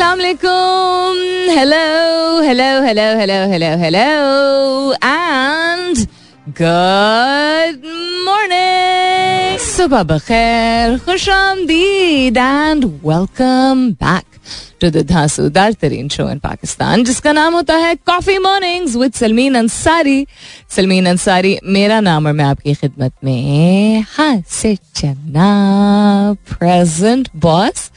Assalamualaikum. Hello, hello, hello, hello, hello, hello, and good morning. Subah bakhair, khush and welcome back. To the धांसूदार तरीन show in Pakistan जिसका नाम होता है coffee mornings with Sulmeen Ansari Sulmeen Ansari मेरा नाम और मैं आपकी खिदमत में हाँ से चन्ना प्रेजेंट बॉस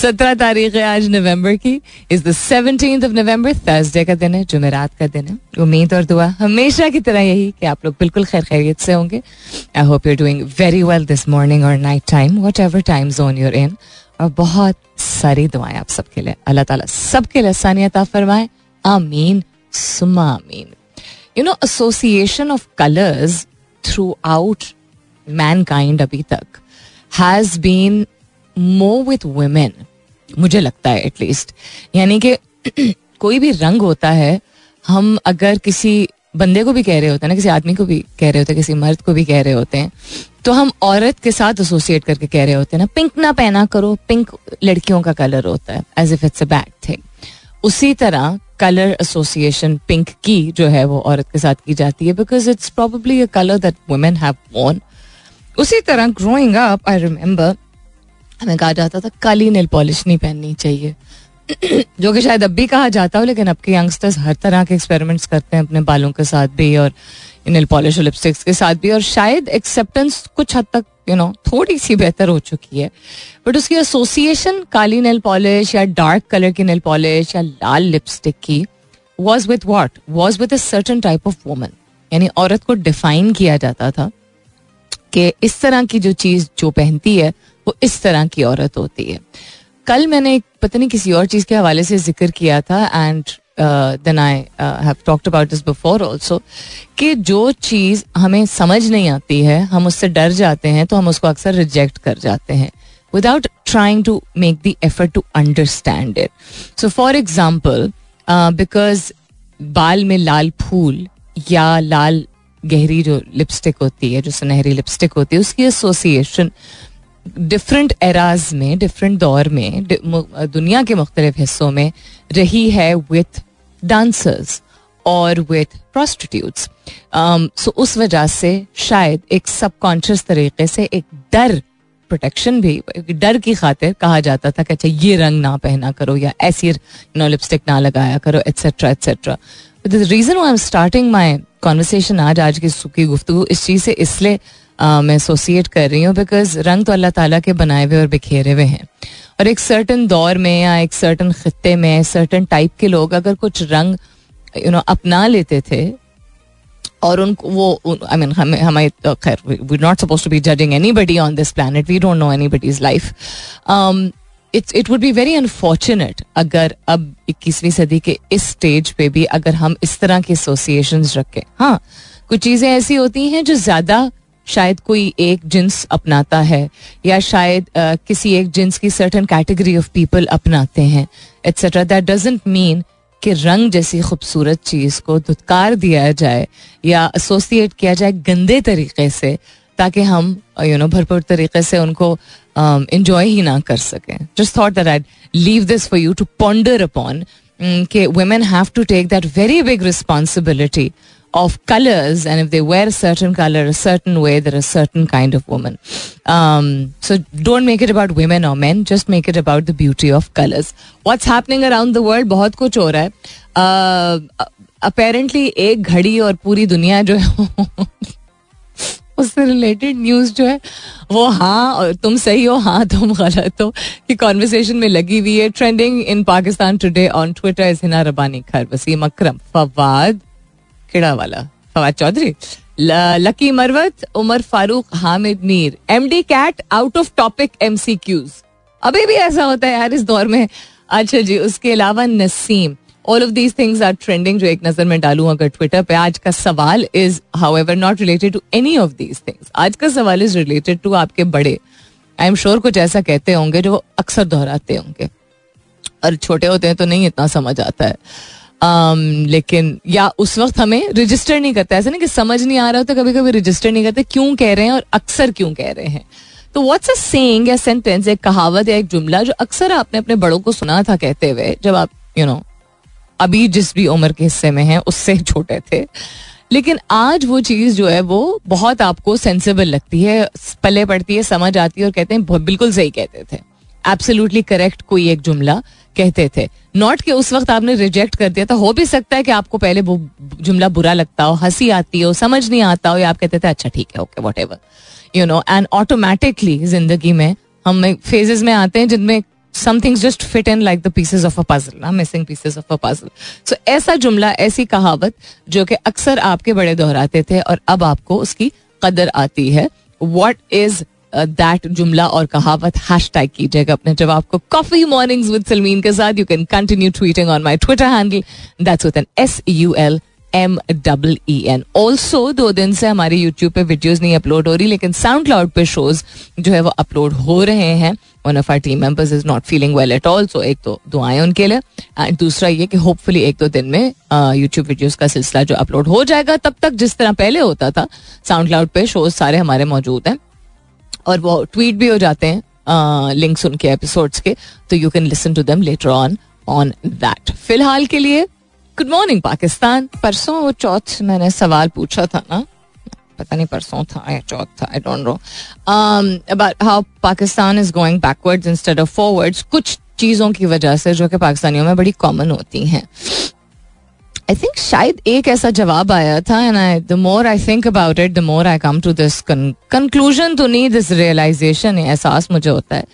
सत्रह तारीख है आज नवंबर की is the seventeen of November Thursday का दिन है जुमेरात का दिन है उम्मीद और दुआ हमेशा की तरह यही कि आप लोग बिल्कुल खैर खैरियत से होंगे I hope you doing very well this morning और night time whatever time zone you're in और बहुत सारी दुआएँ आप सबके लिए। अल्लाह ताला सबके लिए आसानियत फरमाए। आमीन। सुमा आमीन। You know association of colours throughout mankind अभी तक has been more with women मुझे लगता है एटलीस्ट यानी कि कोई भी रंग होता है, हम अगर किसी बंदे को भी कह रहे होते हैं ना, किसी आदमी को भी कह रहे होते हैं, किसी मर्द को भी कह रहे होते हैं तो हम औरत के साथ एसोसिएट करके कह रहे होते हैं ना पिंक ना पहना करो पिंक लड़कियों का कलर होता है as if it's a bad thing उसी तरह कलर एसोसिएशन पिंक की जो है वो औरत के साथ की जाती है because it's probably a colour that women have worn उसी तरह ग्रोइंग अप आई रिमेम्बर हमें कहा जाता था, काली नेल पॉलिश नहीं पहननी चाहिए। जो कि शायद अब भी कहा जाता हो, लेकिन अब के यंगस्टर्स हर तरह के एक्सपेरिमेंट्स करते हैं, अपने बालों के साथ भी, और नेल पॉलिश लिपस्टिक्स के साथ भी और शायद एक्सेप्टेंस कुछ हद तक यू नो थोड़ी सी बेहतर हो चुकी है बट उसकी एसोसिएशन काली नेल पॉलिश या डार्क कलर की नेल पॉलिश या लाल लिपस्टिक की was with what was with a certain type of woman यानी औरत को डिफाइन किया जाता था कि इस तरह की जो चीज़ जो पहनती है वो इस तरह की औरत होती है कल मैंने पता नहीं किसी और चीज़ के हवाले से ज़िक्र किया था and then I have talked about this before also कि जो चीज़ हमें समझ नहीं आती है, हम उससे डर जाते हैं तो हम उसको अक्सर रिजेक्ट कर जाते हैं without trying to make the effort to understand it so for example because बाल में लाल फूल या लाल गहरी जो लिपस्टिक होती है, जो सुनहरी लिपस्टिक होती है, उसकी एसोसिएशन डिफरेंट एराज में डिफरेंट दौर में दुनिया के मुख्तलिफ़ हिस्सों में रही है विथ डांसर्स और विथ प्रोस्टिट्यूट्स सो उस वजह से शायद एक सबकॉन्शियस तरीके से एक डर प्रोटेक्शन भी, डर की खातिर कहा जाता था कि अच्छा ये रंग ना पहना करो या ऐसी नो लिपस्टिक ना लगाया करो et cetera et cetera the reason I am starting my conversation आज आज की सुखी गुफ्तु इस चीज़ से इसलिए मैं एसोसिएट कर रही हूँ बिकॉज़ रंग तो अल्लाह ताला के बनाए हुए और बिखेरे हुए हैं। और एक सर्टन दौर में या एक सर्टन खत्ते में सर्टन टाइप के लोग अगर कुछ रंग यू नो अपना लेते थे और उनको वो आई मीन हमें तो खैर we not suppose to be judging anybody on this planet we don't know anybody's life it's it would be very unfortunate अगर अब इक्कीसवीं सदी के इस स्टेज पे भी अगर हम इस तरह की एसोसिएशन रखें। हाँ कुछ चीज़ें ऐसी होती हैं जो ज़्यादा शायद कोई एक जिन्स अपनाता है या शायद uh, किसी एक जिन्स की सर्टन कैटेगरी ऑफ़ पीपल अपनाते हैं एट्सेट्रा दैट डजेंट मीन कि रंग जैसी खूबसूरत चीज़ को धुतकार दिया जाए या एसोसिएट किया जाए गंदे तरीके से ताकि हम यू नो भरपूर तरीके से उनको इंजॉय ही ना कर सकें. Just thought that I leave this for you to ponder upon कि women have to take that very big responsibility of colors and if they wear a certain color a certain way they're a certain kind of woman um, so don't make it about women or men just make it about the beauty of colors what's happening around the world बहुत कुछ हो रहा है apparently uh, एक घड़ी और पूरी दुनिया जो है उससे रिलेटेड न्यूज़ जो है वो हाँ और तुम सही हो हाँ तुम गलत हो कि कॉन्वर्सेशन में लगी हुई है trending in Pakistan today on Twitter is Hina Rabbani Khar Wasim Akram Fawad किड़ा वाला Fawad Chaudhry. Lakki Marwat, Umar Farooq, Hamid Mir. MDCAT out of topic MCQs अभी भी ऐसा होता है यार इस दौर में। अच्छा जी, उसके अलावा Naseem. All of these things are trending जो एक नज़र में डालू अगर ट्विटर पे। आज का सवाल is however not related to any of these things आज का सवाल इज़ रिलेटेड टू आपके बड़े। आई एम श्योर कुछ ऐसा कहते होंगे जो अक्सर दोहराते होंगे। और छोटे होते हैं तो नहीं इतना समझ आता है। लेकिन या उस वक्त हमें रजिस्टर नहीं करता। ऐसा नहीं कि समझ नहीं आ रहा तो कभी कभी रजिस्टर नहीं करते क्यों कह रहे हैं और अक्सर क्यों कह रहे हैं। तो व्हाट्स अ सेइंग या सेंटेंस एक कहावत या एक जुमला जो अक्सर आपने अपने बड़ों को सुना था कहते हुए जब आप यू you नो know, अभी जिस भी उम्र के हिस्से में हैं उससे छोटे थे। लेकिन आज वो चीज़ जो है वो बहुत आपको सेंसिबल लगती है पले पड़ती है समझ आती है और कहते हैं बिल्कुल सही कहते थे। एब्सोल्युटली करेक्ट कोई एक जुमला। कहते थे। नॉट के उस वक्त आपने रिजेक्ट कर दिया था हो भी सकता है कि आपको पहले वो जुमला बुरा लगता हो, हँसी आती हो, समझ नहीं आता हो, या आप कहते थे अच्छा ठीक है okay whatever you know and automatically ज़िंदगी में हम फेजेस में आते हैं जिनमें things just fit in like the pieces of a puzzle, ना missing pieces of a puzzle. So ऐसा जुमला, ऐसी कहावत जो कि अक्सर आपके बड़े दोहराते थे और अब आपको उसकी कदर आती है। वॉट is दैट uh, जुमला और कहावत हैश टैग कीजिएगा अपने जवाब को कॉफ़ी मॉर्निंग्स विद सलमीन के साथ you can continue tweeting on my Twitter handle that's with an S U L M double E N also दो दिन से हमारे यूट्यूब पे वीडियोज़ नहीं अपलोड हो रही लेकिन साउंड क्लाउड पे शोज़ जो है वो अपलोड हो रहे हैं. One of our team members is not feeling well at all so एक तो दुआएँ उनके लिए. एंड दूसरा ये कि होपफुली एक दो दिन में यूट्यूब वीडियोज़ का सिलसिला जो अपलोड हो जाएगा. तब तक जिस तरह पहले होता था साउंड क्लाउड पे शोज़ सारे हमारे मौजूद हैं. और वो ट्वीट भी हो जाते हैं लिंक्स उनके एपिसोड्स के तो you can listen to them later on on that फ़िलहाल के लिए गुड मॉर्निंग पाकिस्तान। परसों वो चौथ मैंने सवाल पूछा था ना? पता नहीं परसों था या चौथ था I don't know about how Pakistan is going backwards instead of forwards कुछ चीज़ों की वजह से, जो कि पाकिस्तानियों में बड़ी कॉमन होती हैं। आई थिंक शायद एक ऐसा जवाब आया था and I the more I think about it the more I come to this conclusion तो नहीं दिस रियलाइजेशन एहसास मुझे होता है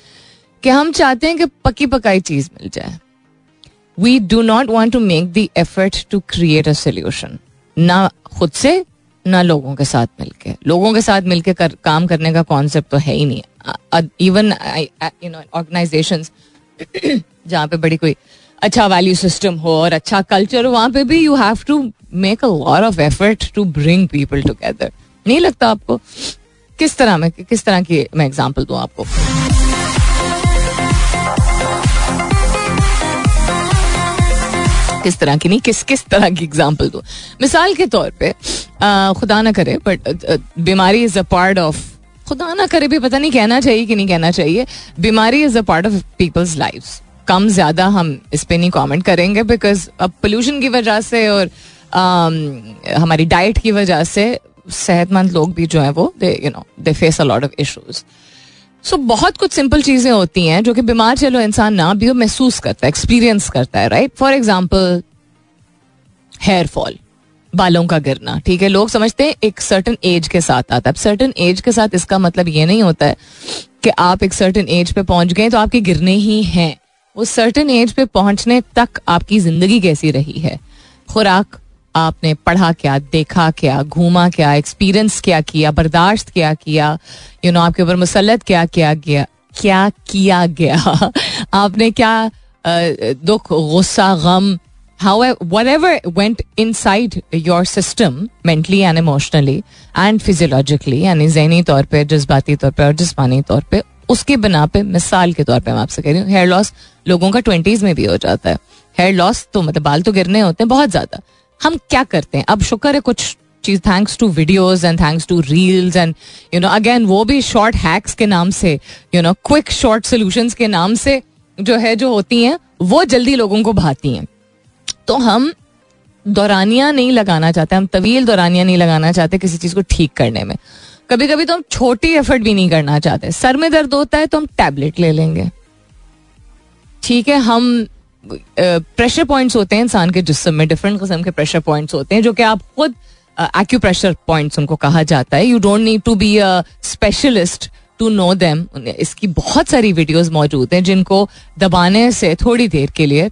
कि हम चाहते हैं कि पकी पकाई चीज़ मिल जाए। We do not want to make the effort to create a solution ना खुद से ना लोगों के साथ मिलके। लोगों के साथ मिलके कर, काम करने का कॉन्सेप्ट तो है ही नहीं। इवन यू नो ऑर्गेनाइजेशन जहाँ पे बड़ी कोई अच्छा वैल्यू सिस्टम हो और अच्छा कल्चर हो, वहाँ पे भी you have to make a lot of effort to bring people together नहीं लगता आपको? किस तरह में, किस तरह की मैं एग्जांपल दूँ आपको? किस तरह की नहीं, किस किस तरह की एग्जांपल दूँ? मिसाल के तौर पे खुदा ना करे बट बीमारी इज़ अ पार्ट ऑफ़ खुदा ना करे भी पता नहीं कहना चाहिए कि नहीं कहना चाहिए, बीमारी is a part of people's life कम ज़्यादा हम इस पर नहीं कमेंट करेंगे बिकॉज़ अब पोल्यूशन की वजह से और um, हमारी डाइट की वजह से सेहतमंद लोग भी जो है वो they you know they face a lot of issues so बहुत कुछ सिंपल चीज़ें होती हैं जो कि बीमार चलो इंसान ना भी हो महसूस करता है एक्सपीरियंस करता है right for example hair fall बालों का गिरना ठीक है? लोग समझते हैं एक सर्टन एज के साथ आता है। अब सर्टन एज के साथ इसका मतलब ये नहीं होता है कि आप एक सर्टन एज पे पहुँच गए तो आपके गिरने ही हैं। वो सर्टन एज पे पहुँचने तक आपकी ज़िंदगी कैसी रही है? खुराक आपने पढ़ा क्या, देखा क्या, घूमा क्या एक्सपीरियंस क्या किया, बर्दाश्त क्या किया यू नो आपके ऊपर मुसलत क्या किया गया, क्या किया गया? आपने क्या दुख, गुस्सा, गम how whatever went inside your system mentally and emotionally and physiologically यानी जहनी तौर पर जज्बाती तौर पर और जिसमानी तौर पर उसके बिना पे मिसाल के तौर पे मैं आपसे कह रही हूँ हेयर लॉस लोगों का ट्वेंटीज में भी हो जाता है। हेयर लॉस तो मतलब बाल तो गिरने होते हैं बहुत ज़्यादा। हम क्या करते हैं? अब शुक्र है कुछ चीज़ thanks to videos and thanks to reels and you know again वो भी शॉर्ट हैक्स के नाम से you know quick short solution के नाम से जो है, जो होती हैं, वो जल्दी लोगों को भाती हैं। तो हम दौरानिया नहीं लगाना चाहते, हम तवील दौरानिया नहीं लगाना चाहते किसी चीज़ को ठीक करने में। कभी कभी तो हम छोटी एफर्ट भी नहीं करना चाहते। सर में दर्द होता है तो हम टैबलेट ले लेंगे। ठीक है, हम प्रेशर पॉइंट्स होते हैं इंसान के जिसम में डिफरेंट किस्म के प्रेशर पॉइंट्स होते हैं, जो कि आप खुद एक्यूप्रेशर पॉइंट्स उनको कहा जाता है। You don't need to be a specialist to know them इसकी बहुत सारी वीडियोस मौजूद हैं जिनको दबाने से थोड़ी देर के लिए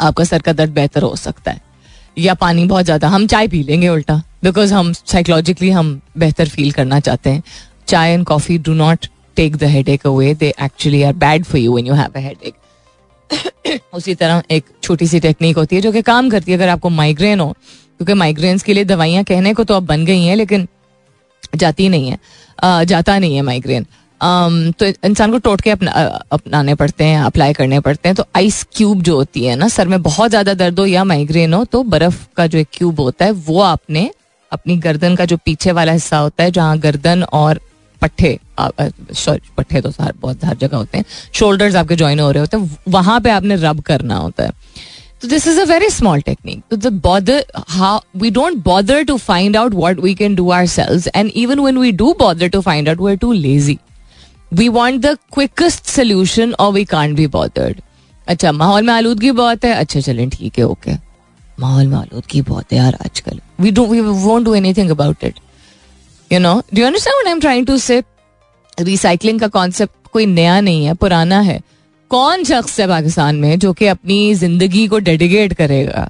आपका सर का दर्द बेहतर हो सकता है। या पानी बहुत ज़्यादा हम चाय पी लेंगे उल्टा बिकॉज़ हम साइकोलॉजिकली हम बेहतर फील करना चाहते हैं। Chai and coffee do not take the headache away they actually are bad for you when you have a headache उसी तरह एक छोटी सी टेक्निक होती है जो कि काम करती है अगर आपको माइग्रेन हो क्योंकि माइग्रेन्स के लिए दवाइयाँ कहने को तो अब बन गई हैं लेकिन जाती नहीं है। आ, जाता नहीं है माइग्रेन तो इंसान को टोटके अपना अपनाने पड़ते हैं अप्लाई करने पड़ते हैं तो आइस क्यूब जो होती है ना, सर में बहुत ज़्यादा दर्द हो या माइग्रेन हो तो बर्फ़ का जो एक क्यूब होता है, वो आपने अपनी गर्दन का जो पीछे वाला हिस्सा होता है, जहाँ गर्दन और पट्टे सॉरी पट्टे तो बहुत हर जगह होते हैं शोल्डर्स आपके ज्वाइन हो रहे होते हैं वहाँ पे आपने रब करना होता है। तो this is a very small technique the bother how we don't bother to find out what we can do ourselves and even when we do bother to find out we are too lazy we want the quickest solution और we can't be bothered अच्छा माहौल में आलूदगी बहुत है। अच्छा चलें, ठीक है ओके माहौल में आलूदगी बहुत है यार आजकल। We don't we won't do anything about it you know do understand I am trying to say recycling का कॉन्सेप्ट कोई नया नहीं है, पुराना है। कौन शख्स है पाकिस्तान में जो कि अपनी ज़िंदगी को डेडिकेट करेगा?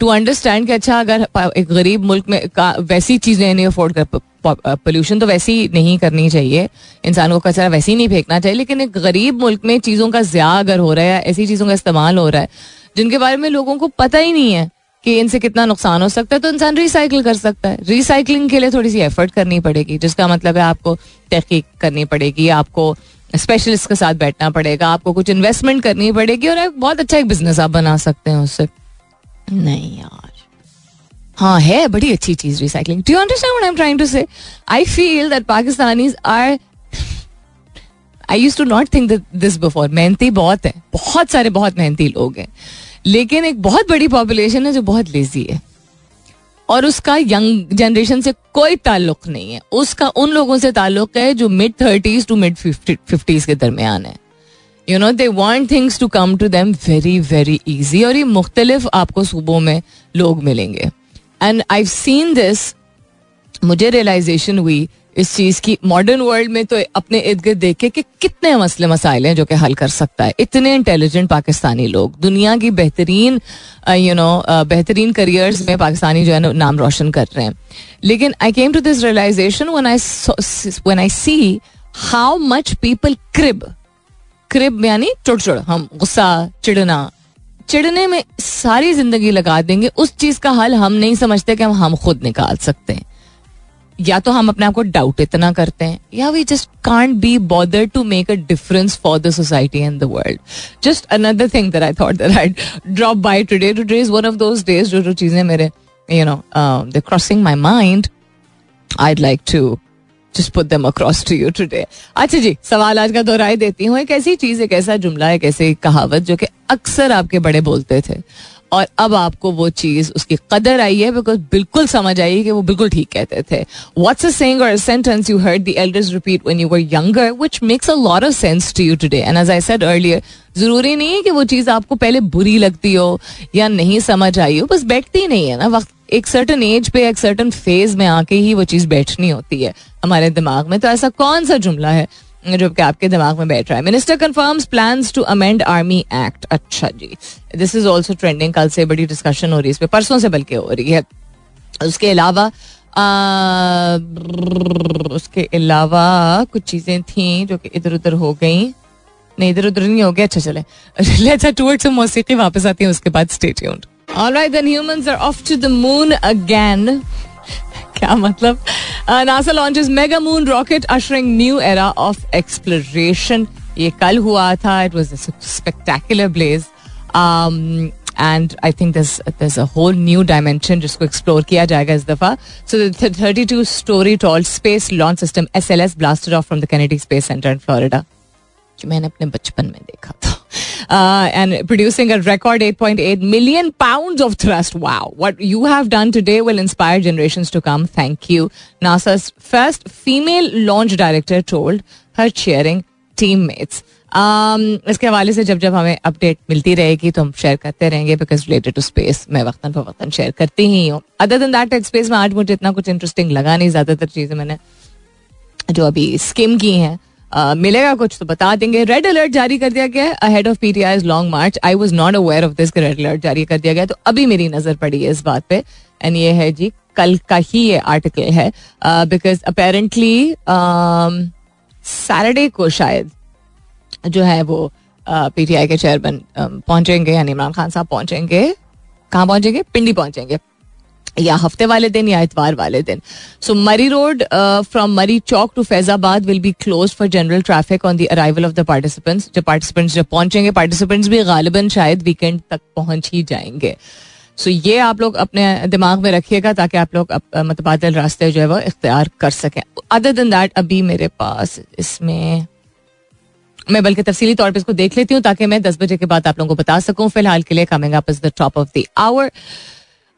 टू अंडरस्टैंड कि अच्छा अगर एक गरीब मुल्क में वैसी चीज़ें नहीं अफोर्ड कर पोल्यूशन तो वैसी नहीं करनी चाहिए। इंसान को कचरा वैसे ही नहीं फेंकना चाहिए, लेकिन एक गरीब मुल्क में चीज़ों का ज्या अगर हो रहा है ऐसी चीज़ों का इस्तेमाल हो रहा है, जिनके बारे में लोगों को पता ही नहीं है कि इनसे कितना नुकसान हो सकता है तो इंसान रिसाइकिल कर सकता है। रिसाइकलिंग के लिए थोड़ी सी एफर्ट करनी पड़ेगी, जिसका मतलब है आपको तहकीक करनी पड़ेगी, आपको स्पेशलिस्ट के साथ बैठना पड़ेगा, आपको कुछ इन्वेस्टमेंट करनी पड़ेगी और एक बहुत अच्छा एक बिज़नेस आप बना सकते हैं उससे। नहीं यार। हाँ है, बड़ी अच्छी चीज़ recycling do understand what I am trying to say I feel that Pakistanis are I use to not think this before मेहनती बहुत है. बहुत सारे बहुत मेहनती लोग हैं. लेकिन एक बहुत बड़ी पॉपुलेशन है जो बहुत लेजी है. और उसका यंग जनरेशन से कोई ताल्लुक नहीं है. उसका, उन लोगों से ताल्लुक है जो mid thirties to mid fifties के दरमियान है. You know they want things to come to them very very easy और ये मुख्तलिफ़ आपको सूबों में लोग मिलेंगे. एंड आई सीन दिस मुझे रियलाइजेशन हुई इस चीज़ की मॉडर्न वर्ल्ड में तो अपने इर्द गिर्द देखे कि कितने मसले मसाइल हैं जो कि हल कर सकता है। इतने इंटेलिजेंट पाकिस्तानी लोग, दुनिया की बेहतरीन यू नो बेहतरीन करियर्स में पाकिस्तानी जो है ना, नाम रोशन कर रहे हैं। लेकिन I came to this realisation when I one I see how much people crib crib यानी चुड़ चुड़ हम गुस्सा चिड़ना चिड़ने में सारी ज़िंदगी लगा देंगे। उस चीज़ का हल हम नहीं समझते कि हम हम खुद निकाल सकते हैं। या तो हम अपने आप को डाउट इतना करते हैं, या we just can't be bother to make a difference for the society and the world just another thing that I thought that I drop by today today is one of those days जो जो चीज़ें मेरे you know the crossing my mind I like to just put them across to you today अच्छा जी, सवाल आज का दोहराई देती हूँ। एक ऐसी चीज़, एक ऐसा जुमला, एक ऐसी कहावत जो कि अक्सर आपके बड़े बोलते थे। और अब आपको वो चीज़, उसकी कदर आई है बिकॉज़ बिल्कुल समझ आई कि वो बिल्कुल ठीक कहते थे। व्हाट्स अ सेइंग और sentence you heard the elders repeat when you were younger which makes a lot of sense to you today and as I said earlier ज़रूरी नहीं है कि वो चीज़ आपको पहले बुरी लगती हो या नहीं समझ आई हो, बस बैठती नहीं है ना, वक्त एक सर्टन एज पे, एक सर्टन फ़ेज़ में आके ही वो चीज़ बैठनी होती है। हमारे दिमाग में तो ऐसा कौन सा जुमला है जो कि आपके दिमाग में बैठ रहा है। Minister confirms plans to amend army act अच्छा जी। दिस इज़ ऑल्सो ट्रेंडिंग कल से बड़ी डिस्कशन हो रही है इस पर परसों से बल्कि हो रही है। उसके अलावा उसके अलावा कुछ चीज़ें थी जो कि इधर उधर हो गई। नहीं इधर उधर नहीं हो गया अच्छा चले। लेट्स टूवर्ड्स मौसीकी वापस आती है, उसके बाद stay tuned alright then humans are off to the moon again क्या मतलब? NASA launches mega moon rocket ushering new era of exploration ये कल हुआ था it was spectacular blaze and I think this this a whole new dimension जिसको explore किया जाएगा इस दफ़ा. So thirty two story tall space launch system S L S blasted off from the Kennedy Space Center in Florida जो मैंने अपने बचपन में देखा था uh, and producing a record 8.8 million pounds of thrust. Wow. What you have done today will inspire generations to come. Thank you. NASA's first female launch director told her cheering teammates. Um, इसके हवाले से जब जब हमें update मिलती रहेगी तो हम शेयर करते रहेंगे बिकॉज़ रिलेटेड टू स्पेस मैं वक्तन फवक्तन शेयर करती ही हूँ अदर दिन दैट स्पेस में आज मुझे इतना कुछ इंटरेस्टिंग लगा नहीं ज़्यादातर चीज़ें मैंने जो अभी स्किम की हैं मिलेगा कुछ तो बता देंगे। रेड अलर्ट जारी कर दिया गया है। Ahead of PTI long march I was not aware of this red alert जारी कर दिया गया तो अभी मेरी नज़र पड़ी है इस बात पे। एंड ये है जी, कल का ही ये आर्टिकल है। बिकॉज़ अपेरेंटली सैटरडे को शायद जो है वो पीटीआई के चेयरमैन पहुँचेंगे, यानी इमरान खान साहब पहुँचेंगे। कहाँ पहुँचेंगे? पिंडी पहुँचेंगे। या हफ़्ते वाले दिन या इतवार वाले दिन। सो Murree road from Murree Chowk to Faizabad will be close for general traffic on the arrival of the participants जब पार्टिसिपेंट्स जब पहुँचेंगे पार्टिसिपेंट्स भी गालिबन शायद वीकेंड तक पहुँच ही जाएँगे। सो ये आप लोग अपने दिमाग में रखिएगा ताकि आप लोग मतबादल रास्ते जो है वो इख्तियार कर सकें। अदर दिन दैट अभी मेरे पास इसमें, मैं बल्कि तफसीली तौर पर इसको देख लेती हूँ ताकि मैं दस बजे के बाद आप लोगों को बता सकूँ। फ़िलहाल के लिए coming up is the top of the hour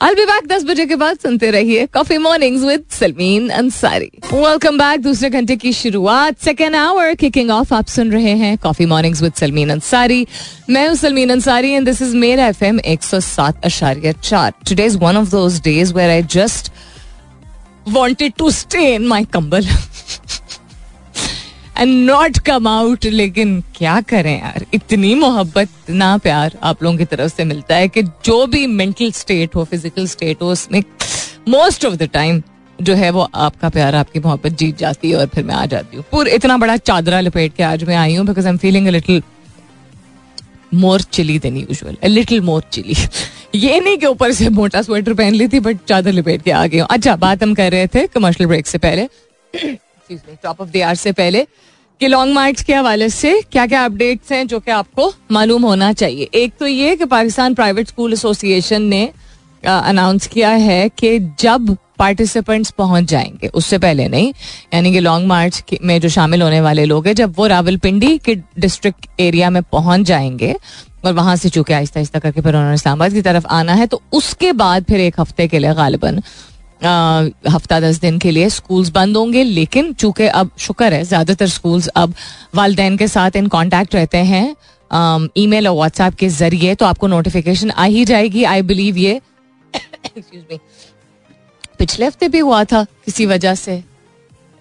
I'll be back दस बजे के बाद सुनते रहिए coffee mornings with Salmeen Ansari welcome back दूसरे घंटे की शुरुआत. सेकेंड आवर किकिंग ऑफ़ आप सुन रहे हैं coffee mornings with Salmeen Ansari मैं हूँ Salmeen Ansari and this is मेरा एफ़ एम एक सौ सात अशार्य चार today is one of those days where I just wanted to stay in my kambal and not come out लेकिन क्या करें यार? इतनी मोहब्बत, इतना प्यार आप लोगों की तरफ़ से मिलता है कि जो भी मेंटल स्टेट हो फ़िज़िकल स्टेट हो, उसमें मोस्ट ऑफ़ द टाइम जो है वो आपका प्यार, आपकी मोहब्बत जीत जाती है और फिर मैं आ जाती हूँ। पूरा, इतना बड़ा चादरा लपेट के आज मैं आई हूँ because I am feeling little more chilly than usual little more chilly ये नहीं कि ऊपर से मोटा स्वेटर पहन ली थी बट चादर लपेट के आ गई हूँ। अच्छा बात हम कर रहे थे कमर्शियल ब्रेक से पहले। टॉप ऑफ़ द आर से पहले कि लॉन्ग मार्च के हवाले से क्या क्या अपडेट्स हैं जो कि आपको मालूम होना चाहिए? एक तो ये कि पाकिस्तान प्राइवेट स्कूल एसोसिएशन ने अनाउंस किया है कि जब पार्टिसिपेंट्स पहुँच जाएँगे, उससे पहले नहीं, यानी कि लॉन्ग मार्च में जो शामिल होने वाले लोग हैं, जब वो रावलपिंडी के डिस्ट्रिक्ट एरिया में पहुँच जाएँगे, और वहाँ से चूँकि आहिस्ता आहिस्ता करके फिर उन्होंने इस्लामाबाद की तरफ़ आना है तो उसके बाद फिर एक हफ़्ते के लिए गालिबन हफ़्ता दस दिन के लिए स्कूल्स बंद होंगे लेकिन चूँकि अब शुक्र है ज़्यादातर स्कूल्स अब वालदेन के साथ इन कांटेक्ट रहते हैं ईमेल और व्हाट्सएप के ज़रिए तो आपको नोटिफिकेशन आ ही जाएगी आई बिलीव ये पिछले हफ़्ते भी हुआ था किसी वजह से।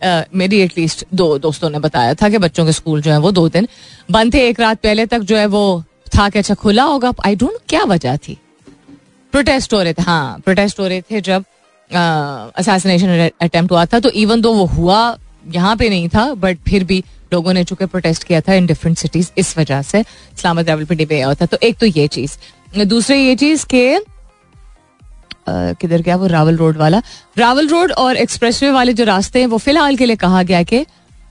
Uh, मेरी एटलीस्ट दो दोस्तों ने बताया था कि बच्चों के स्कूल जो है वो दो दिन बंद थे एक रात पहले तक जो है वो था कि अच्छा खुला होगा आई डोंट क्या वजह थी। प्रोटेस्ट हो रहे थे हाँ प्रोटेस्ट हो रहे थे जब असैसिनेशन अटेम्प्ट हुआ था तो इवन दो वो हुआ, यहाँ पे नहीं था बट फिर भी लोगों ने चूँकि प्रोटेस्ट किया था इन डिफरेंट सिटीज़ इस वजह से इस्लामाबाद रावलपिंडी पे हुआ था तो एक तो ये चीज़। दूसरी ये चीज़ के किधर क्या वो रावल रोड वाला? रावल रोड और एक्सप्रेसवे वाले जो रास्ते हैं, वो फ़िलहाल के लिए कहा गया कि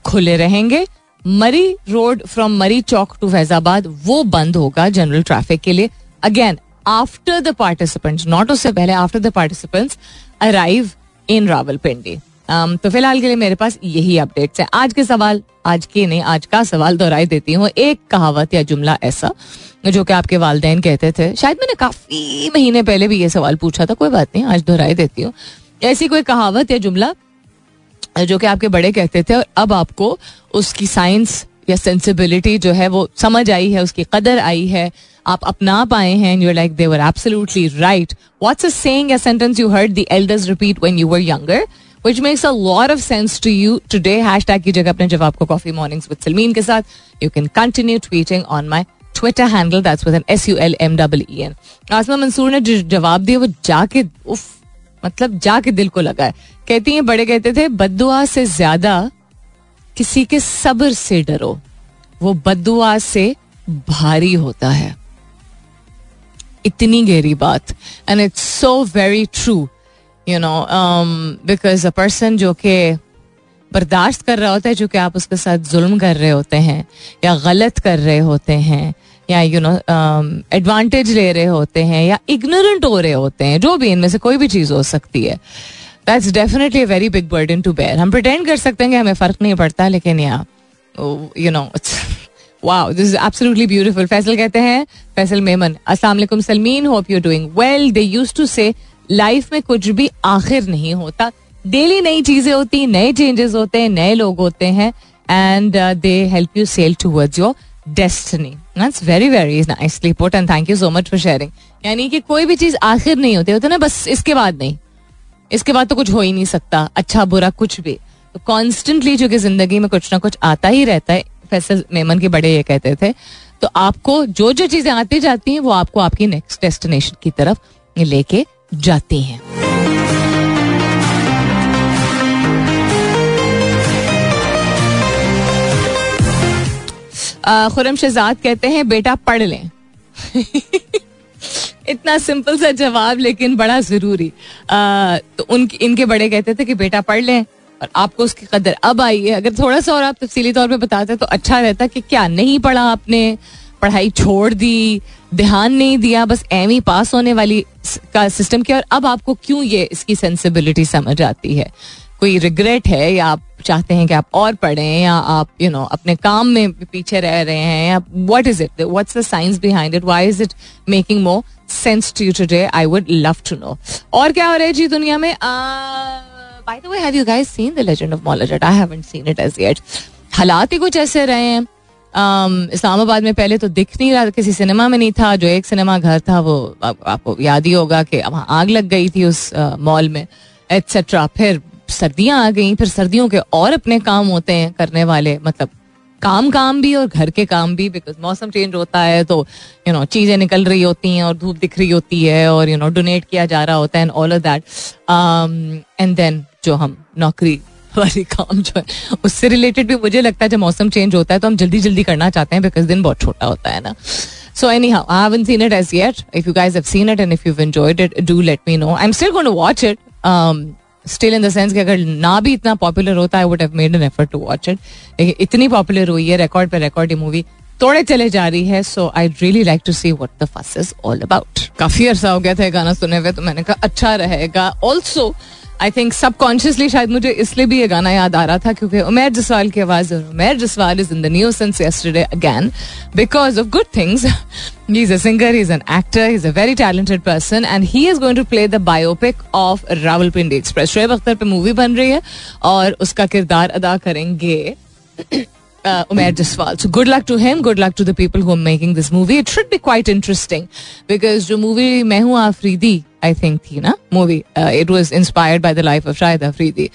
खुले रहेंगे। Murree road from Murree Chowk to Faizabad, वो बंद होगा जनरल ट्रैफ़िक के लिए। Again after the participants not उससे पहले after the participants arrive in Rawalpindi तो फ़िलहाल के लिए मेरे पास यही अपडेट्स हैं। आज के सवाल, आज के नहीं, आज का सवाल दोहराई देती हूँ। एक कहावत या जुमला ऐसा, जो कि आपके वालदेन कहते थे। शायद मैंने काफ़ी महीने पहले भी ये सवाल पूछा था, कोई बात नहीं, आज दोहराई देती हूँ। ऐसी कोई कहावत या जुमला, जो कि आपके बड़े कहते थे, और अब आपको उसकी साइंस या सेंसिबिलिटी जो है, वो समझ आई है, उसकी कदर आई है आप अपना पाए हैं you like they were absolutely right what's a saying a sentence you heard the elders repeat when you were younger which makes a lot of sense to you today? Hashtag की जगह अपने जवाब को कॉफ़ी मॉर्निंग्स विद सलमीन के साथ you can continue tweeting on my Twitter handle that's with N S U L M double E N Asma Mansoor ने जो जवाब दिया वो जाके उफ मतलब जाके दिल को लगा है कहती हैं बड़े कहते थे बदुआ से ज़्यादा किसी के सब्र से डरो वो बदुआ से भारी होता है इतनी गहरी बात। And it's so very true you know because a person जो कि बर्दाश्त कर रहा होता है, जो कि आप उसके साथ जुल्म कर रहे होते हैं, या गलत कर रहे होते हैं, या यू नो एडवांटेज ले रहे होते हैं, या इग्नोरेंट हो रहे होते हैं, जो भी इनमें से कोई भी चीज़ हो सकती है। That's definitely very big burden to bear हम प्रटेंड कर सकते हैं कि हमें फ़र्क नहीं पड़ता, लेकिन या you know wow this is absolutely beautiful Faisal कहते हैं फैसल मेमन अस्सलाम वालेकुम Salmeen hope you doing well they used to say life में कुछ भी आखिर नहीं होता। डेली नई चीज़ें होती, नए चेंजेस होते हैं नए लोग होते हैं and they help you sail towards your destiny that's very very nicely put and thank you so much for sharing यानी कि कोई भी चीज़ आखिर नहीं होती, होता ना, बस इसके बाद नहीं। इसके बाद तो कुछ हो ही नहीं सकता अच्छा बुरा कुछ भी। तो कॉन्स्टेंटली जो कि ज़िंदगी में कुछ ना कुछ आता ही रहता है फैसल मेमन के बड़े ये कहते थे तो आपको जो जो चीज़ें आती जाती हैं, वो आपको आपकी नेक्स्ट डेस्टिनेशन की तरफ़ लेके जाती हैं। खुरम शहजाद कहते हैं, बेटा, पढ़ लें। इतना सिंपल सा जवाब, लेकिन बड़ा ज़रूरी। तो उन इनके बड़े कहते थे कि, बेटा, पढ़ लें। और आपको उसकी कदर अब आई है। अगर थोड़ा सा और आप तफसीली तौर पर बताते तो अच्छा रहता कि क्या नहीं पढ़ा आपने पढ़ाई छोड़ दी ध्यान नहीं दिया बस एम ही पास होने वाली का सिस्टम किया और अब आपको क्यों ये इसकी सेंसिबिलिटी समझ आती है? कोई रिग्रेट है या आप चाहते हैं कि आप और पढ़ें या आप यू you नो know, अपने काम में पीछे रह रहे हैं या what is it what's the science behind it why is it making more sense to you I would love to know और क्या हो रहा है जी दुनिया में? हालात ही कुछ ऐसे रहे हैं um, इस्लामाबाद में पहले तो दिख नहीं रहा किसी सिनेमा में नहीं था जो एक सिनेमा घर था वो आप, आपको याद ही होगा कि वहाँ आग लग गई थी उस मॉल में एट्सेट्रा फिर सर्दियाँ आ गई फिर सर्दियों के और अपने काम होते हैं करने वाले मतलब काम काम भी और घर के काम भी बिकॉज़ मौसम चेंज होता है तो यू नो चीज़ें निकल रही होती हैं और धूप दिख रही होती है और यू नो डोनेट किया जा रहा होता है and all of that and then जो हम नौकरी वाली काम जो है उससे रिलेटेड भी मुझे लगता है जब मौसम चेंज होता है तो हम जल्दी जल्दी करना चाहते हैं बिकॉज़ दिन बहुत छोटा होता है ना So anyhow, I haven't seen it as yet. If you guys have seen it and if you've enjoyed it, do let me know. I'm still going to watch it. Um, still in the sense कि अगर ना भी इतना popular होता है would have made an effort to watch it लेकिन इतनी popular हुई है रिकॉर्ड पे रिकॉर्ड ये मूवी तोड़े चले जा रही है so I really like to see what the fuss is all about काफ़ी अरसा हो गया था गाना सुने हुए तो मैंने कहा अच्छा रहेगा ऑल्सो आई थिंक सबकॉन्शियसली शायद मुझे इसलिए भी ये गाना याद आ रहा था क्योंकि उमेर जसवाल की आवाज़ और Umer Jaswal is in the news since yesterday again because of good things he is a singer he is an actor he is a very talented person and he is going to play the biopic of Rawalpindi Express Shoaib Akhtar पे movie बन रही है और उसका किरदार अदा करेंगे uh, Umair Jaswal. So good luck to him. Good luck to the people who are making this movie. It should be quite interesting because the movie मैं हूँ आफरीदी I थिंक थी ना movie it was inspired by the life of Shahid Afridi.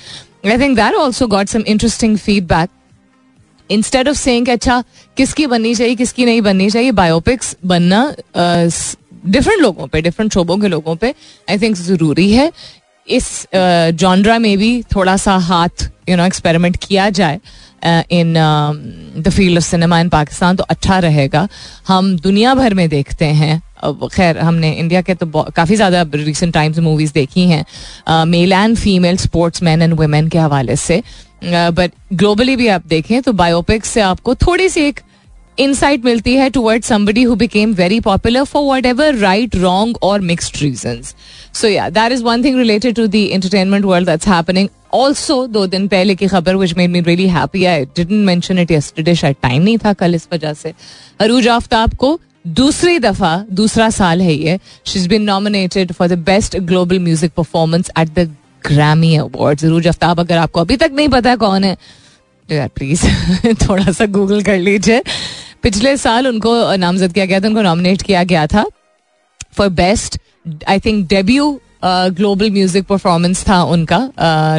I think that also got some interesting feedback. Instead of saying अच्छा किसकी बननी चाहिए किसकी नहीं बननी चाहिए बायोपिक्स बनना डिफरेंट लोगों पे डिफरेंट शोबों के लोगों पे आई थिंक ज़रूरी है इस जॉनरा में भी थोड़ा सा हाथ यू नो एक्सपेरिमेंट किया जाए in the field of cinema in Pakistan तो अच्छा रहेगा हम दुनिया भर में देखते हैं खैर, हमने इंडिया के तो काफ़ी ज़्यादा रिसेंट टाइम्स मूवीज़ देखी हैं male and female sports man and women के हवाले से। बट ग्लोबली भी आप देखें तो बायोपिक से आपको थोड़ी सी एक इनसाइट मिलती है toward somebody who became very popular for whatever right wrong और mixed reason so yeah that is one thing related to the entertainment world that's happening also दो दिन पहले की खबर which made me really happy I didn't mention शायद time नहीं था कल इस वजह से। अरूज आफ्ताब को दूसरी दफ़ा, दूसरा साल है ये she is been nominated for the best global music performance at the Grammy award ज़रूर आफ्ताब अगर आपको अभी तक नहीं पता कौन है यार प्लीज़ थोड़ा सा गूगल कर लीजिए। पिछले साल उनको नामजद किया गया था, उनको नॉमिनेट किया गया था for best I think debut global music performance था उनका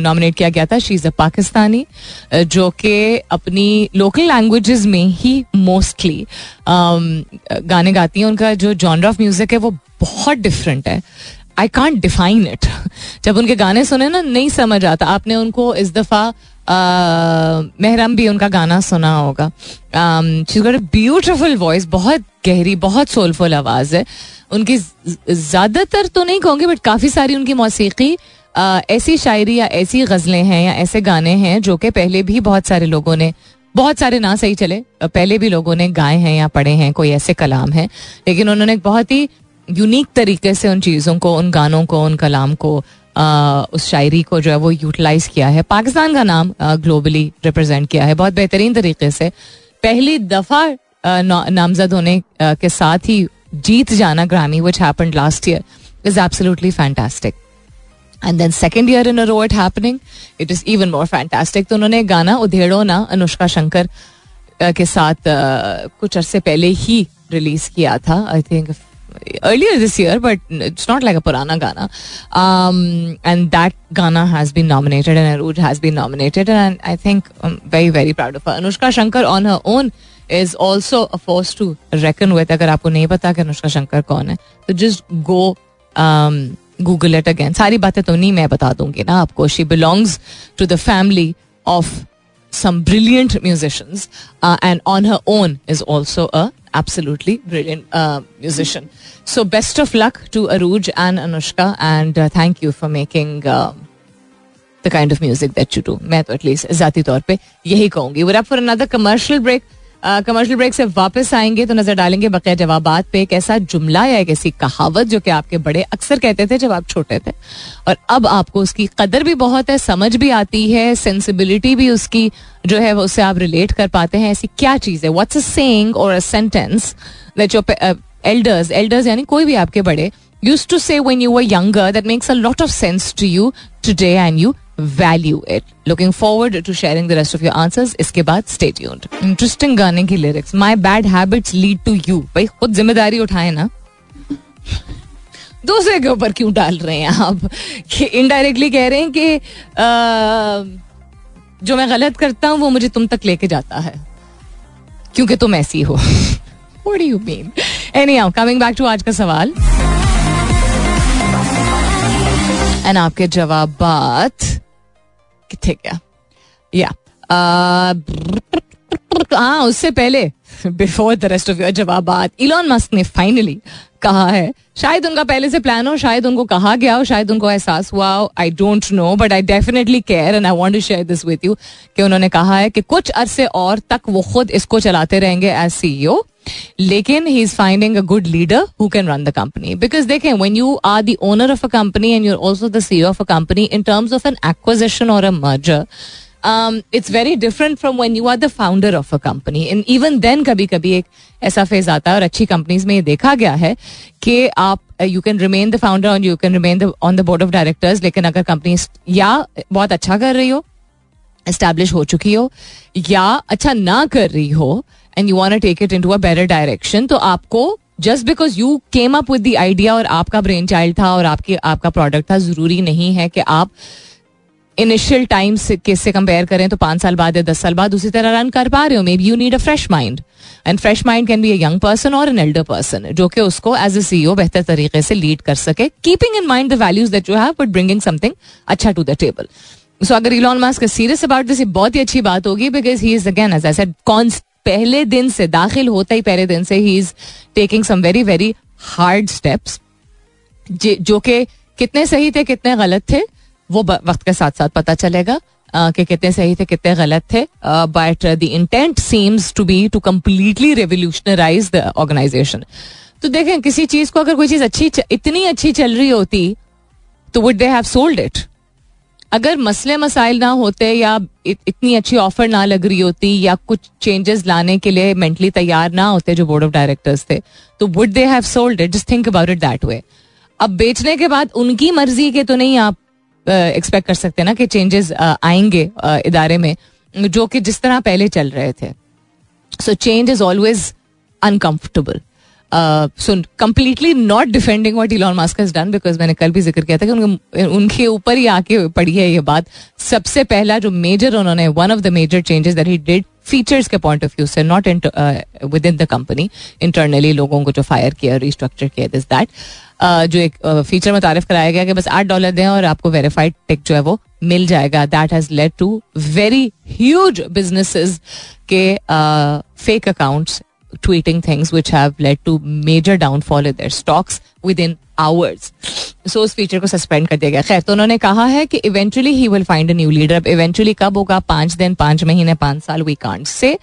नॉमिनेट किया गया था शी इज़ अ पाकिस्तानी जो कि अपनी लोकल लैंग्वेजेस में ही मोस्टली गाने गाती हैं। उनका जो जॉनर ऑफ़ म्यूज़िक है, वो बहुत डिफरेंट है। आई कॉन्ट डिफाइन इट जब उनके गाने सुने ना, नहीं समझ आता। आपने उनको इस दफ़ा महरम भी उनका गाना सुना होगा। ब्यूटिफुल वॉइस बहुत गहरी, बहुत सोलफुल आवाज़ है। उनकी ज़्यादातर तो नहीं कहूँगी बट काफ़ी सारी उनकी मौसीकी ऐसी शायरी या ऐसी गज़लें हैं या ऐसे गाने हैं जो कि पहले भी बहुत सारे लोगों ने बहुत सारे ना सही चले पहले भी लोगों ने गाए हैं या पढ़े हैं कोई ऐसे कलाम है लेकिन उन्होंने बहुत ही यूनिक तरीके से उन चीज़ों को उन गानों को उन कलाम को आ, उस शायरी को जो है वो यूटिलाइज किया है। पाकिस्तान का नाम ग्लोबली रिप्रेजेंट किया है बहुत बेहतरीन तरीके से। पहली दफ़ा नामजद होने के साथ ही जीत जाना Grammy which happened last year is absolutely fantastic and then second year in row it happening it is even more fantastic तो उन्होंने गाना उधेड़ो ना अनुष्का शंकर के साथ कुछ अरसे पहले ही रिलीज किया था I think earlier this year, but it's not like a Purana Gana. Um, and that Gana has been nominated and Aruj has been nominated. And I think I'm very, very proud of her. Anushka Shankar on her own is also a force to reckon with. अगर आपको नहीं पता कि अनुष्का शंकर कौन है तो just go Google it again सारी बातें तो नहीं मैं बता दूँगी ना आपको she belongs to the family of some brilliant musicians uh, and on her own is also a absolutely brilliant uh, musician. So best of luck to Aruj and Anushka, and uh, thank you for making uh, the kind of music that you do. मैं तो at least जाती तौर पे यही कहूँगी. We're up for another commercial break. Commercial break से वापस आएँगे तो नज़र डालेंगे बकैया जवाब पे एक ऐसा जुमला या एक ऐसी कहावत जो कि आपके बड़े अक्सर कहते थे जब आप छोटे थे। और अब आपको उसकी कदर भी बहुत है, समझ भी आती है सेंसिबिलिटी भी उसकी जो है उससे आप रिलेट कर पाते हैं। ऐसी क्या चीज़ है? व्हाट्स अ सेइंग और अ सेंटेंस एल्डर्स एल्डर्स यानी कोई भी आपके बड़े use to say when you were younger that makes a lot of sense to you today and you value it looking forward to sharing the rest of your answers इसके बाद stay यून interesting गाने की lyrics my bad habits lead to you भाई, खुद ज़िम्मेदारी उठाए ना। दूसरे के ऊपर क्यों डाल रहे हैं आप? इनडायरेक्टली कह रहे हैं कि जो मैं गलत करता हूँ, वो मुझे तुम तक लेके जाता है। क्योंकि तुम ऐसी हो। You mean anyhow coming back to आज का सवाल। एंड आपके जवाब बात कितने क्या या। हाँ उससे पहले before the rest of your जवाब इलॉन मस्क ने फाइनली कहा है, शायद उनका पहले से प्लान हो, शायद उनको कहा गया हो, शायद उनको एहसास हुआ हो I don't know but I definitely care and I want to share this with you कि उन्होंने कहा है कि कुछ अरसे और तक वो खुद इसको चलाते रहेंगे एज सीईओ लेकिन he is finding a good leader who can run the company because देखें when you are the owner of a company and you're also the C of a company in terms of an acquisition और a merger it's very different from when you are the founder of a company and even then कभी कभी एक ऐसा phase आता है और अच्छी companies में ये देखा गया है कि आप you can remain the founder और you can remain on the board of directors लेकिन अगर कंपनी या बहुत अच्छा कर रही हो एस्टेब्लिश हो चुकी हो या अच्छा ना कर रही हो and you want take it into a better direction तो आपको just because you came up with the idea और आपका ब्रेन चाइल्ड था और आपकी, आपका प्रोडक्ट था, ज़रूरी नहीं है कि आप इनिशियल टाइम से से कंपेयर करें तो पाँच साल बाद या दस साल बाद उसी तरह रन कर पा रहे हो। Maybe you need a fresh mind and fresh mind can be young person और एन एल्डर पर्सन जो कि उसको एज ए सीईओ बेहतर तरीके से लीड कर सके। Keeping in mind the values that you have but bringing something अच्छा टू द टेबल सो अगर Elon Musk serious about this बहुत ही अच्छी बात होगी because he is again as I said पहले दिन से, दाखिल होता ही पहले दिन से he is taking some very very hard steps जो कि कितने सही थे, कितने गलत थे, वो वक्त के साथ साथ पता चलेगा कि कितने सही थे, कितने गलत थे but the intent seems to be to completely revolutionize the organization तो देखें, किसी चीज़ को अगर कोई चीज़ अच्छी, इतनी अच्छी चल रही होती तो would they have sold it अगर मसले मसाइल ना होते या इत, इतनी अच्छी ऑफ़र ना लग रही होती या कुछ चेंजेस लाने के लिए मेंटली तैयार ना होते जो बोर्ड ऑफ़ डायरेक्टर्स थे तो would they have sold it just think about it that way अब बेचने के बाद उनकी मर्ज़ी के तो नहीं आप एक्सपेक्ट कर सकते ना कि चेंजेस आएँगे इदारे में जो कि जिस तरह पहले चल रहे थे। So change is always uncomfortable so completely not defending what Elon Musk has done because मैंने कल भी ज़िक्र किया था कि उनके उनके ऊपर ही आके पड़ी है ये बात। सबसे पहला जो मेजर उन्होंने one of the major changes that he did features के पॉइंट ऑफ़ व्यू से not within the company internally लोगों को जो फायर किया रिस्ट्रक्चर किया दिस दैट जो एक फीचर में तारीफ़ कराया गया कि बस आठ डॉलर दें और आपको वेरीफाइड टिक जो है वो मिल जाएगा। That has led to very huge businesses के fake accounts tweeting things which have led to major downfall in their stocks within hours. So उस फीचर को सस्पेंड कर दिया गया। खैर तो उन्होंने कहा है कि eventually he will find a new leader अब इवेंचुअली कब होगा? पाँच दिन, पाँच महीने, पाँच साल वी कांट से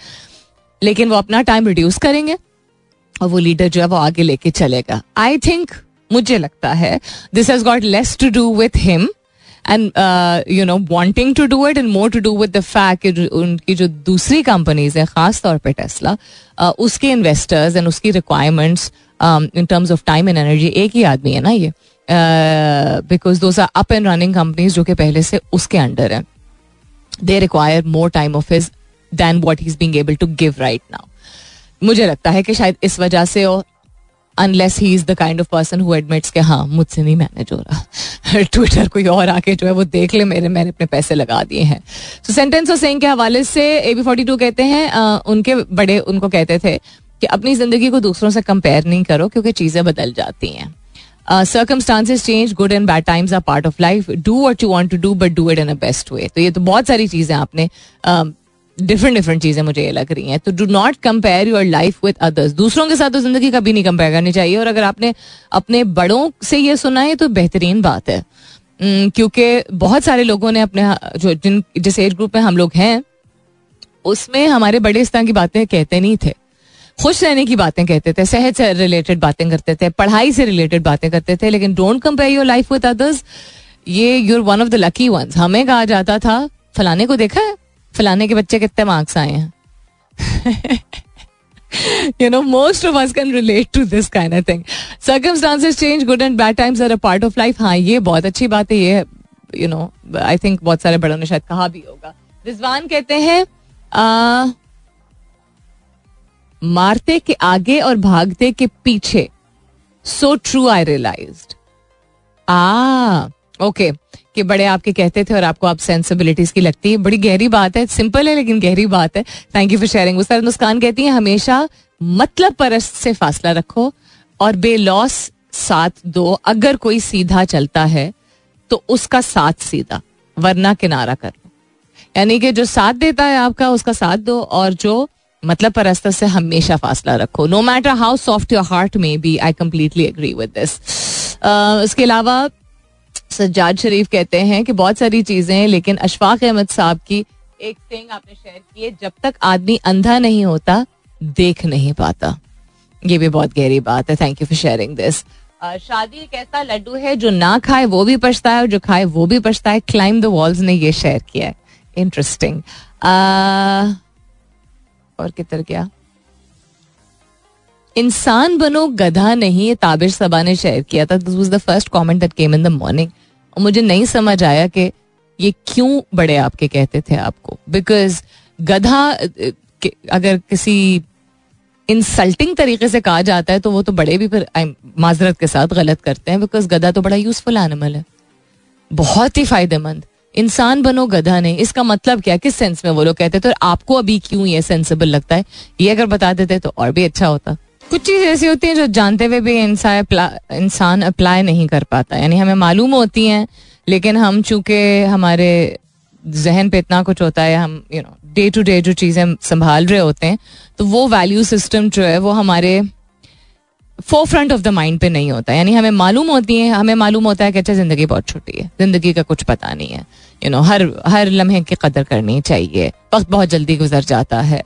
लेकिन वो अपना टाइम रिड्यूस करेंगे और वो लीडर जो है वो आगे लेके चलेगा। आई थिंक मुझे लगता है this has got less to do with him and you know wanting to do it and more to do with the fact उनकी जो दूसरी कंपनीज़ है खास तौर पर टेस्ला uh, उसके इन्वेस्टर्स एंड उसकी requirements in terms of time and energy एक ही आदमी है ना ये? Because those are up and running companies जो कि पहले से उसके अंडर है। They require more time of his than what he is being able to give right now मुझे लगता है कि शायद इस वजह से और unless he is the kind of person who admits के हाँ मुझसे नहीं मैनेज हो रहा। ट्विटर कोई और आके जो है वो देख ले मेरे, मैंने अपने पैसे लगा दिए हैं। तो सेंटेंस और सेइंग के हवाले से ए बी फोर्टी टू कहते हैं उनके बड़े, उनको कहते थे कि अपनी ज़िंदगी को दूसरों से कंपेयर नहीं करो क्योंकि चीज़ें बदल जाती हैं। Circumstances change good and bad times are part of life do what you want to do but do it in a best way तो ये तो बहुत सारी चीज़ें आपने डिफरेंट डिफरेंट चीज़ें मुझे ये लग रही हैं। तो do not compare your life with others दूसरों के साथ तो ज़िंदगी कभी नहीं कंपेयर करनी चाहिए। और अगर आपने अपने बड़ों से ये सुना है तो बेहतरीन बात है। क्योंकि बहुत सारे लोगों ने अपने, जो, जिन, जिस एज ग्रुप में हम लोग हैं, उसमें हमारे बड़े इस तरह की बातें कहते नहीं थे। खुश रहने की बातें कहते थे, सेहत से रिलेटेड बातें करते थे, पढ़ाई से रिलेटेड बातें करते थे, लेकिन don't compare your life with others ये you're one of the lucky ones हमें कहा जाता था, फलाने को देखा है? फलाने के बच्चे कितने मार्क्स आए हैं you know most of us can relate to this kind of thing circumstances change good and bad times are a part of life हाँ ये बहुत अच्छी बात है ये यू नो आई थिंक बहुत सारे बड़ों ने शायद कहा भी होगा रिजवान कहते हैं मारते के आगे और भागते के पीछे so true I realize ah okay कि बड़े आपके कहते थे और आपको आप सेंसिबिलिटीज की लगती है। बड़ी गहरी बात है सिंपल है, लेकिन गहरी बात है। थैंक यू फॉर शेयरिंग उस मुस्कान कहती है, हमेशा मतलब परस्त से फासला रखो और बेलॉस साथ दो। अगर कोई सीधा चलता है तो उसका साथ सीधा, वरना किनारा कर लो यानी कि जो साथ देता है आपका, उसका साथ दो और जो मतलब परस्त से हमेशा फासला रखो। No matter how soft your heart may be I completely agree with this उसके अलावा सज्जाद शरीफ कहते हैं कि बहुत सारी चीज़ें हैं, लेकिन अशफाक अहमद साहब की एक थिंग आपने शेयर की है, जब तक आदमी अंधा नहीं होता, देख नहीं पाता। ये भी बहुत गहरी बात है। Thank you for sharing this शादी एक ऐसा लड्डू है जो ना खाए, वो भी पछता है और जो खाए, वो भी पछता है क्लाइम द वॉल्स ने ये शेयर किया है। इंटरेस्टिंग और किधर क्या इंसान बनो गधा नहीं ताबिर सबा ने शेयर किया था। This was the first comment that came in the morning और मुझे नहीं समझ आया कि ये क्यों बड़े आपके कहते थे आपको? बिकॉज़ गधा अगर किसी इंसल्टिंग तरीके से कहा जाता है तो वो तो बड़े भी फिर माजरत के साथ गलत करते हैं बिकॉज़ गधा तो बड़ा यूजफुल एनिमल है। बहुत ही फ़ायदेमंद। इंसान बनो, गधा नहीं। इसका मतलब क्या किस सेंस में वो लोग कहते थे और आपको अभी क्यों ये सेंसिबल लगता है? ये अगर बता देते तो और भी अच्छा होता। कुछ चीज़ ऐसी होती हैं जो जानते हुए भी इंसान अप्लाई नहीं कर पाता। यानी हमें मालूम होती हैं लेकिन हम चूँकि हमारे जहन पे इतना कुछ होता है हम you know day to day जो चीज़ें संभाल रहे होते हैं तो वो वैल्यू सिस्टम जो है वो हमारे forefront of the mind पे नहीं होता। यानी हमें मालूम होती है हमें मालूम होता है कि अच्छा ज़िंदगी बहुत छोटी है ज़िंदगी का कुछ पता नहीं है। यू you नो know, हर हर लम्हे की कदर करनी चाहिए वक्त बहुत जल्दी गुजर जाता है।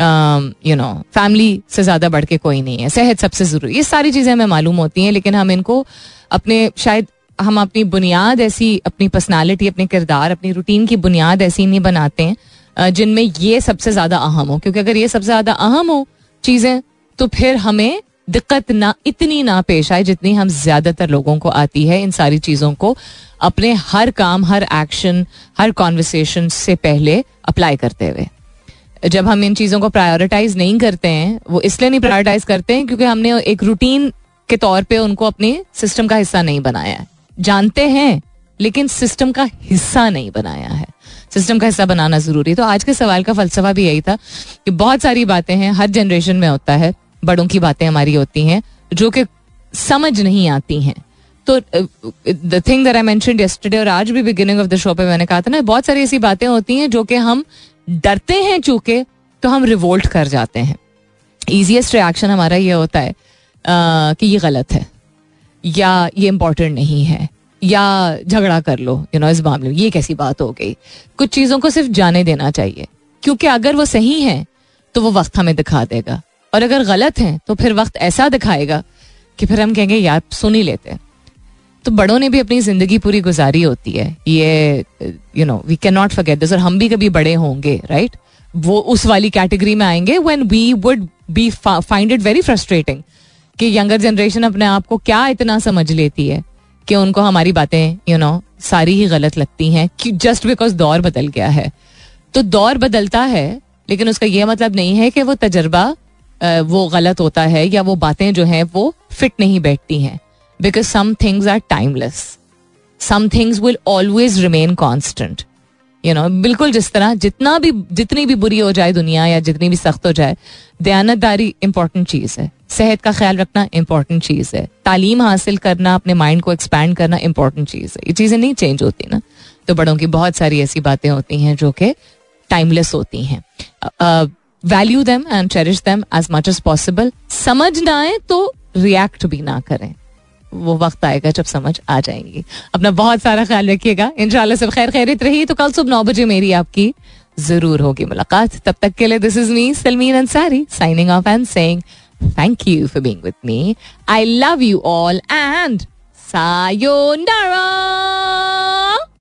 यू नो फैमिली से ज़्यादा बढ़ के कोई नहीं है। सेहत सबसे ज़रूरी, ये सारी चीज़ें हमें मालूम होती हैं, लेकिन हम इनको अपने, शायद हम अपनी बुनियाद ऐसी, अपनी पर्सनालिटी अपने किरदार, अपनी रूटीन की बुनियाद ऐसी नहीं बनाते हैं जिनमें ये सबसे ज़्यादा अहम हो। क्योंकि अगर ये सबसे ज़्यादा अहम हो चीज़ें तो फिर हमें दिक्कत ना, इतनी ना पेश आए जितनी हम ज़्यादातर लोगों को आती है इन सारी चीज़ों को अपने हर काम, हर एक्शन हर कॉन्वर्सेशन से पहले अप्लाई करते हुए। जब हम इन चीज़ों को प्रायोरिटाइज नहीं करते हैं, वो इसलिए नहीं प्रायोरिटाइज करते हैं क्योंकि हमने एक रूटीन के तौर पे उनको अपने सिस्टम का हिस्सा नहीं बनाया है। जानते हैं, लेकिन सिस्टम का हिस्सा नहीं बनाया है। सिस्टम का हिस्सा बनाना ज़रूरी है। तो आज के सवाल का फलसफा भी यही था कि बहुत सारी बातें हैं, हर जनरेशन में होता है, बड़ों की बातें हमारी होती हैं, जो कि समझ नहीं आती हैं। तो the thing that I mentioned yesterday और आज भी बिगिनिंग ऑफ़ द शो पे मैंने कहा था ना, बहुत सारी ऐसी बातें होती हैं जो कि हम डरते हैं चूँकि तो हम रिवोल्ट कर जाते हैं। इजिएस्ट रिएक्शन हमारा ये होता है आ, कि ये गलत है या ये इम्पोर्टेंट नहीं है या झगड़ा कर लो यू you नो know, इस मामले में ये कैसी बात हो गई। कुछ चीज़ों को सिर्फ़ जाने देना चाहिए क्योंकि अगर वो सही है तो वो वक्त हमें दिखा देगा। और अगर गलत है तो फिर वक्त ऐसा दिखाएगा कि फिर हम कहेंगे यार सुन ही लेते तो बड़ों ने भी अपनी ज़िंदगी पूरी गुजारी होती है। ये you know we can not forget this और हम भी कभी बड़े होंगे राइट right? वो उस वाली कैटेगरी में आएँगे when we would be find it very frustrating कि यंगर जनरेशन अपने आप को क्या इतना समझ लेती है कि उनको हमारी बातें यू नो सारी ही गलत लगती हैं जस्ट बिकॉज़ दौर बदल गया है। तो दौर बदलता है, लेकिन उसका यह मतलब नहीं है कि वो तजर्बा वो गलत होता है या वो बातें जो हैं वो फिट नहीं बैठती हैं। Because some things are timeless some things will always remain constant you know बिल्कुल जिस तरह जितना भी जितनी भी बुरी हो जाए दुनिया या जितनी भी सख्त हो जाए दयानतदारी इंपॉर्टेंट चीज़ है सेहत का ख्याल रखना इंपॉर्टेंट चीज़ है तालीम हासिल करना अपने माइंड को एक्सपैंड करना इंपॉर्टेंट चीज़ है ये चीज़ें नहीं चेंज होती ना तो बड़ों की बहुत सारी ऐसी बातें होती हैं जो कि टाइमलेस होती हैं value them and cherish them as much as possible समझ ना आए तो रिएक्ट भी ना करें वो वक्त आएगा जब समझ आ जाएँगी। अपना बहुत सारा ख्याल रखिएगा। इन सब खैर खैरित रही तो कल सुबह नौ बजे मेरी आपकी ज़रूर होगी मुलाकात। तब तक के लिए this is me Salmeen Ansari signing off and saying thank you for being with me I love you all and sayonara!